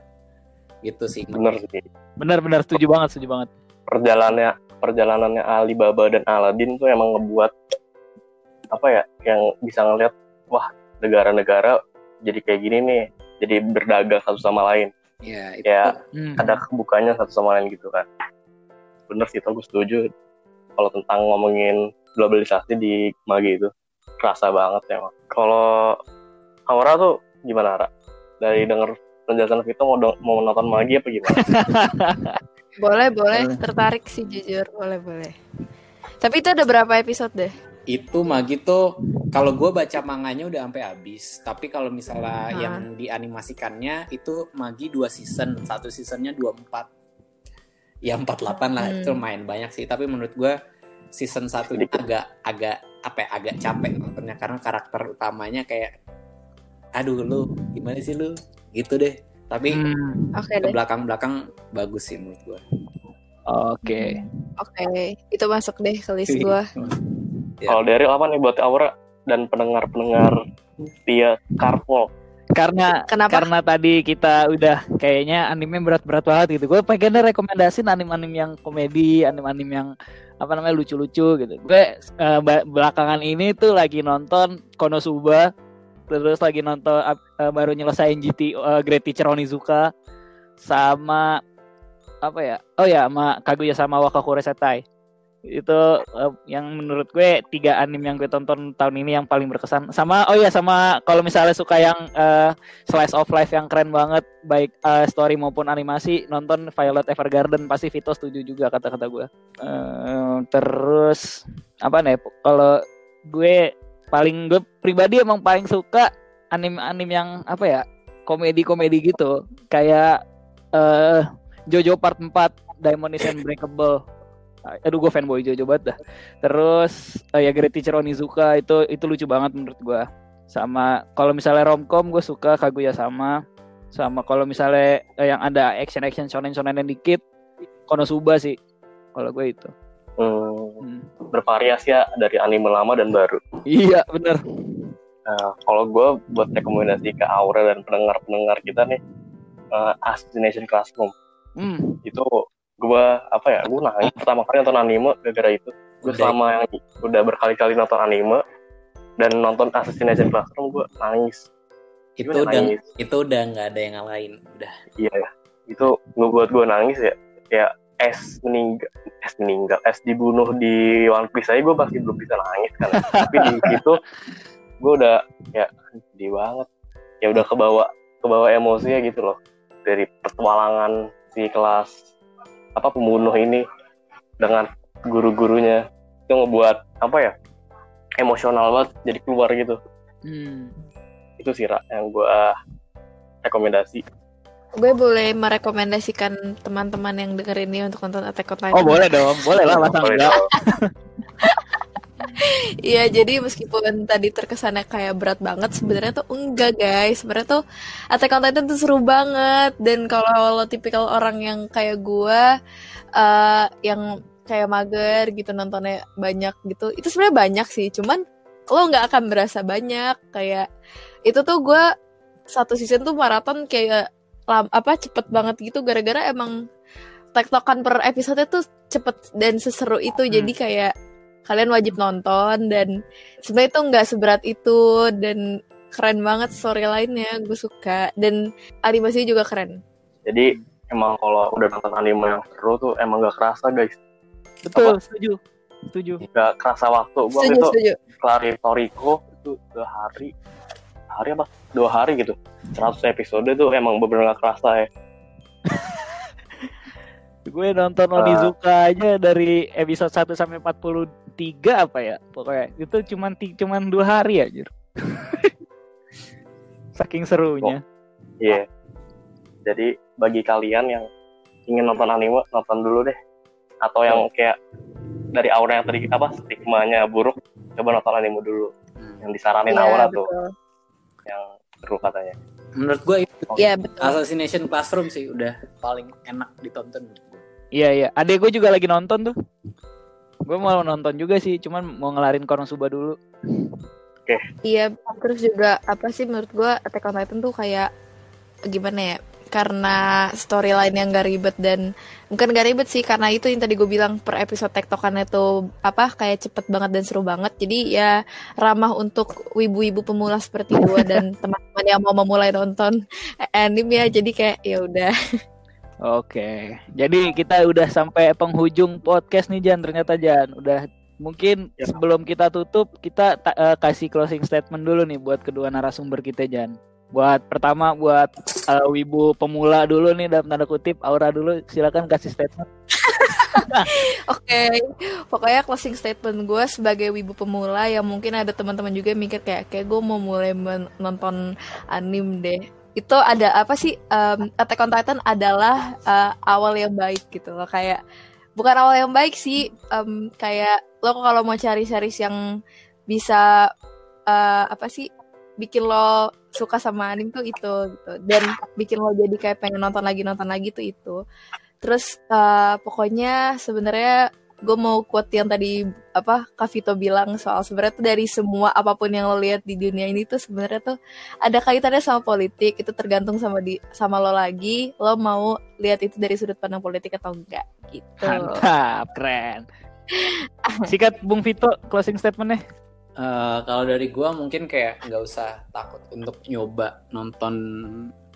gitu sih. Bener sih. Bener bener. Setuju banget setuju banget. Perjalanannya perjalanannya Alibaba dan Aladdin tuh emang ngebuat apa ya yang bisa ngeliat wah negara-negara jadi kayak gini nih jadi berdagang satu sama lain. Ya, itu. ya hmm. ada kebukanya satu sama lain gitu kan. Bener sih aku setuju kalau tentang ngomongin globalisasi di Magi itu kerasa banget ya kalau Aura tuh gimana Ra? dari denger penjelasan Vito mau mau nonton Magi apa gimana? Boleh boleh. Tertarik sih jujur. Boleh boleh. Tapi itu ada berapa episode deh? Itu Magi tuh kalau gue baca manganya udah sampai habis. Tapi kalau misalnya hmm. yang dianimasikannya itu Magi dua season. Satu seasonnya dua empat ya 48 lah hmm. itu lumayan banyak sih tapi menurut gue season satu ini agak agak apa ya, agak capek nontonnya karena karakter utamanya kayak aduh lu gimana sih lu gitu deh tapi hmm. okay, ke belakang belakang bagus sih menurut gue oke okay. oke okay. itu masuk deh ke list gue ya. kalau dari apa nih buat Aura dan pendengar-pendengar dia Carpol karena Kenapa? karena tadi kita udah kayaknya anime berat-berat banget gitu. Gue pengennya rekomendasiin anime-anime yang komedi, anime-anime yang apa namanya lucu-lucu gitu. Gue uh, belakangan ini tuh lagi nonton Konosuba, terus lagi nonton uh, baru nyelesain GT uh, eh, Great Teacher Onizuka sama apa ya? Oh ya, sama Kaguya sama Wakakure Setai itu uh, yang menurut gue tiga anime yang gue tonton tahun ini yang paling berkesan. Sama oh ya sama kalau misalnya suka yang uh, slice of life yang keren banget baik uh, story maupun animasi nonton Violet Evergarden pasti Vito setuju juga kata-kata gue. Uh, terus apa nih kalau gue paling gue pribadi emang paling suka anime-anime yang apa ya komedi-komedi gitu. Kayak uh, Jojo Part 4 Diamond is Unbreakable aduh gue fanboy Jojo banget dah terus uh, ya Great Teacher Onizuka itu itu lucu banget menurut gue sama kalau misalnya romcom gue suka Kaguya sama sama kalau misalnya uh, yang ada action action shonen shonen yang dikit Konosuba sih kalau gue itu hmm, hmm. bervariasi ya dari anime lama dan baru iya bener Nah, kalau gue buat rekomendasi ke Aura dan pendengar-pendengar kita nih, uh, Assassination Classroom. Hmm. Itu gue apa ya gue nangis pertama kali nonton anime gara-gara itu. Gue selama yang udah berkali-kali nonton anime dan nonton Assassination Classroom gue nangis. Itu udah nangis. itu udah nggak ada yang lain udah. Iya ya. Itu gue buat gue nangis ya. Kayak es meninggal es meninggal es dibunuh di One Piece aja gue pasti belum bisa nangis kan. Tapi di situ gue udah ya sedih banget. Ya udah kebawa kebawa emosinya gitu loh. Dari petualangan si kelas apa pembunuh ini dengan guru-gurunya. Itu ngebuat apa ya emosional banget jadi keluar gitu. Hmm. itu sih Ra, yang gue rekomendasi. Gue boleh merekomendasikan teman-teman yang denger ini untuk nonton Attack on Titan. Oh boleh dong. Boleh lah masa enggak Iya jadi meskipun tadi terkesannya kayak berat banget sebenarnya tuh enggak guys. Sebenarnya tuh Attack on Titan tuh seru banget. Dan kalau lo tipikal orang yang kayak gue uh, yang kayak mager gitu nontonnya banyak gitu itu sebenarnya banyak sih. Cuman lo nggak akan berasa banyak. Kayak itu tuh gue satu season tuh maraton kayak lam, apa cepet banget gitu. Gara-gara emang tektokan per episode tuh cepet dan seseru itu. Hmm. jadi kayak kalian wajib nonton dan sebenarnya itu nggak seberat itu dan keren banget storyline-nya gue suka. Dan animasinya juga keren. Jadi emang kalau udah nonton anime yang seru tuh emang gak kerasa guys. Betul Apa? setuju. Setuju. Gak kerasa waktu. Gue itu setuju. kelari Toriko itu dua hari. Hari apa? Dua hari gitu. 100 episode tuh emang bener-bener gak kerasa ya gue nonton Onizuka aja dari episode 1 sampai 43 apa ya? Pokoknya itu cuman cuman dua hari aja saking serunya. Oh, iya. Yeah. jadi bagi kalian yang ingin nonton anime nonton dulu deh. Atau yang kayak dari aura yang tadi apa stigmanya buruk coba nonton anime dulu. Hmm. yang disaranin yeah, aura betul. tuh yang seru katanya. Menurut gue itu yeah, betul. Assassination Classroom sih udah paling enak ditonton Iya iya, adek gue juga lagi nonton tuh. Gue mau nonton juga sih, cuman mau ngelarin Konosuba dulu. Oke. Okay. Iya, terus juga apa sih menurut gue Attack on Titan tuh kayak gimana ya? Karena storyline yang gak ribet dan bukan gak ribet sih karena itu yang tadi gue bilang per episode tektokannya tuh apa kayak cepet banget dan seru banget. Jadi ya ramah untuk wibu-wibu pemula seperti gue dan teman-teman yang mau memulai nonton anime ya. Jadi kayak ya udah. Oke, jadi kita udah sampai penghujung podcast nih Jan. Ternyata Jan, udah mungkin ya. sebelum kita tutup kita uh, kasih closing statement dulu nih buat kedua narasumber kita Jan. Buat pertama buat uh, wibu pemula dulu nih dalam tanda kutip Aura dulu silakan kasih statement. Oke, okay. pokoknya closing statement gue sebagai wibu pemula yang mungkin ada teman-teman juga mikir kayak kayak gue mau mulai nonton anim deh itu ada apa sih um, Attack on Titan adalah uh, awal yang baik gitu loh. Kayak bukan awal yang baik sih um, kayak lo kalau mau cari series yang bisa uh, apa sih bikin lo suka sama anime tuh itu gitu. Dan bikin lo jadi kayak pengen nonton lagi nonton lagi tuh itu. Terus uh, pokoknya sebenarnya gue mau quote yang tadi apa Kavito bilang soal sebenarnya tuh dari semua apa pun yang lo lihat di dunia ini tuh sebenarnya tuh ada kaitannya sama politik itu tergantung sama di sama lo lagi lo mau lihat itu dari sudut pandang politik atau enggak gitu. Mantap keren. Sikat Bung Vito closing statementnya? Uh, kalau dari gue mungkin kayak nggak usah takut untuk nyoba nonton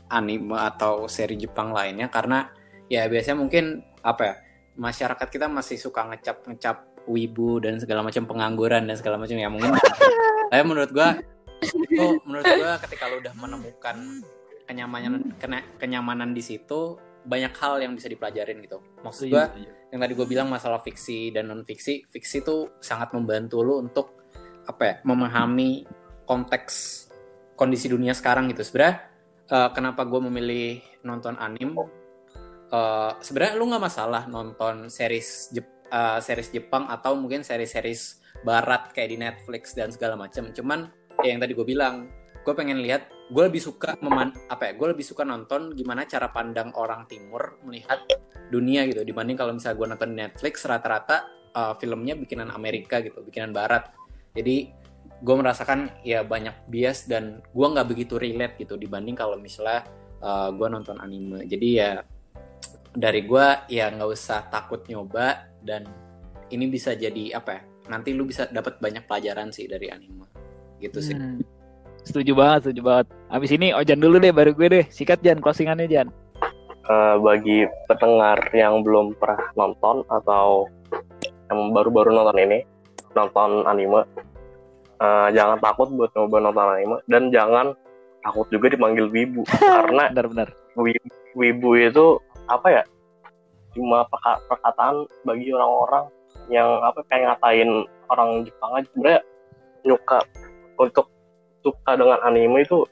anime atau seri Jepang lainnya karena ya biasanya mungkin apa ya masyarakat kita masih suka ngecap ngecap wibu dan segala macam pengangguran dan segala macam ya mungkin. Tapi menurut gua itu menurut gua ketika lo udah menemukan kenyamanan kena, kenyamanan di situ banyak hal yang bisa dipelajarin gitu. Maksud gua iya, iya. yang tadi gue bilang masalah fiksi dan non fiksi fiksi itu sangat membantu lo untuk apa ya memahami konteks kondisi dunia sekarang gitu. Sebenarnya uh, kenapa gue memilih nonton anime uh, sebenarnya lu nggak masalah nonton series Jep, uh, series Jepang atau mungkin series-series Barat kayak di Netflix dan segala macam. Cuman ya yang tadi gue bilang, gue pengen lihat, gue lebih suka meman apa ya, gue lebih suka nonton gimana cara pandang orang Timur melihat dunia gitu dibanding kalau misalnya gue nonton Netflix rata-rata uh, filmnya bikinan Amerika gitu, bikinan Barat. Jadi gue merasakan ya banyak bias dan gue nggak begitu relate gitu dibanding kalau misalnya uh, gue nonton anime. Jadi ya dari gue ya nggak usah takut nyoba dan ini bisa jadi apa ya nanti lu bisa dapat banyak pelajaran sih dari anime. Gitu sih. Hmm. setuju banget setuju banget. Abis ini Ojan dulu deh baru gue deh. Sikat Jan closingannya Jan. Uh, bagi pendengar yang belum pernah nonton atau yang baru-baru nonton ini nonton anime uh, jangan takut buat nyoba nonton anime dan jangan takut juga dipanggil wibu karena benar-benar wibu, wibu itu apa ya cuma perkataan bagi orang-orang yang apa kayak ngatain orang Jepang aja sebenarnya nyuka untuk suka dengan anime itu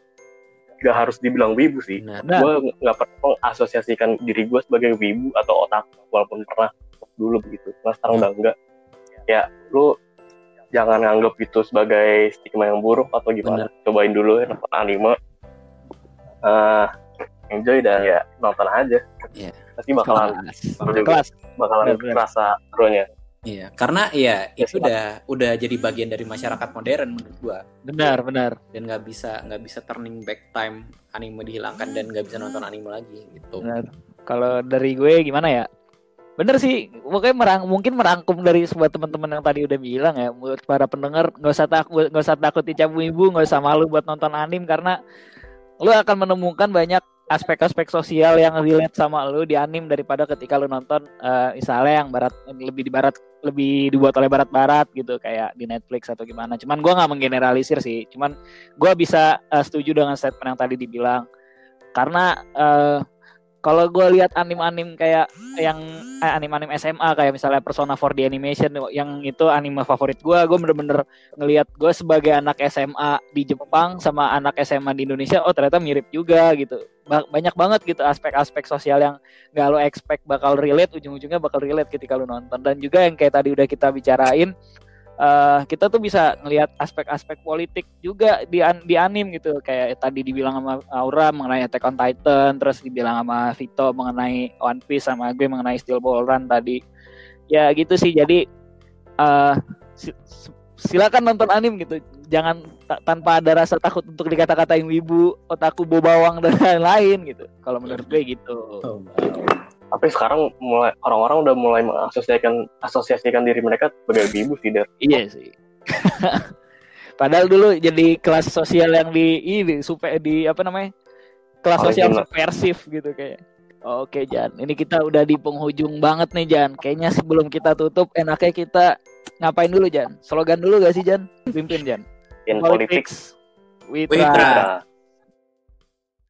gak harus dibilang wibu sih. Nah, gue nggak pernah mengasosiasikan diri gue sebagai wibu atau otak walaupun pernah dulu begitu. Nah sekarang udah enggak. Ya lu jangan nganggap itu sebagai stigma yang buruk atau gimana. Bener. Cobain dulu ya nonton anime. Uh, enjoy dan ya nonton aja. Iya. Pasti bakalan kelas. kelas. bakalan terasa serunya. Iya, karena ya, ya itu udah udah jadi bagian dari masyarakat modern menurut gua. Benar, benar. Dan nggak bisa nggak bisa turning back time anime dihilangkan dan nggak bisa nonton anime lagi gitu. Benar. Kalau dari gue gimana ya? Bener sih, pokoknya merang, mungkin merangkum dari sebuah teman-teman yang tadi udah bilang ya, buat para pendengar nggak usah takut, nggak usah takut dicap ibu, nggak usah malu buat nonton anime karena lu akan menemukan banyak aspek-aspek sosial yang relate sama lu di anim daripada ketika lu nonton uh, misalnya yang barat lebih di barat lebih dibuat oleh barat-barat gitu kayak di Netflix atau gimana. Cuman gua nggak menggeneralisir sih. Cuman gua bisa uh, setuju dengan statement yang tadi dibilang karena uh, kalau gue lihat anim-anim kayak yang eh, anim-anim SMA kayak misalnya Persona 4 di animation yang itu anime favorit gue gue bener-bener ngelihat gue sebagai anak SMA di Jepang sama anak SMA di Indonesia oh ternyata mirip juga gitu. Banyak banget gitu aspek-aspek sosial yang gak lo expect bakal relate ujung-ujungnya bakal relate ketika lo nonton. Dan juga yang kayak tadi udah kita bicarain uh, kita tuh bisa ngelihat aspek-aspek politik juga di an di anim gitu. Kayak tadi dibilang sama Aura mengenai Attack on Titan terus dibilang sama Vito mengenai One Piece sama gue mengenai Steel Ball Run tadi. Ya gitu sih. Jadi uh, silakan nonton anim gitu. Jangan tanpa ada rasa takut untuk dikata-katain wibu otaku bawang dan lain-lain gitu. Kalau menurut gue gitu. Oh, tapi sekarang mulai orang-orang udah mulai mengasosiasikan asosiasikan diri mereka sebagai ibu sih der iya sih padahal dulu jadi kelas sosial yang di ini supaya di apa namanya kelas oh, sosial subversif gitu kayak Oke Jan, ini kita udah di penghujung banget nih Jan. Kayaknya sebelum kita tutup, enaknya kita ngapain dulu Jan? Slogan dulu gak sih Jan? Pimpin Jan. In politics, politics Witra. Witra.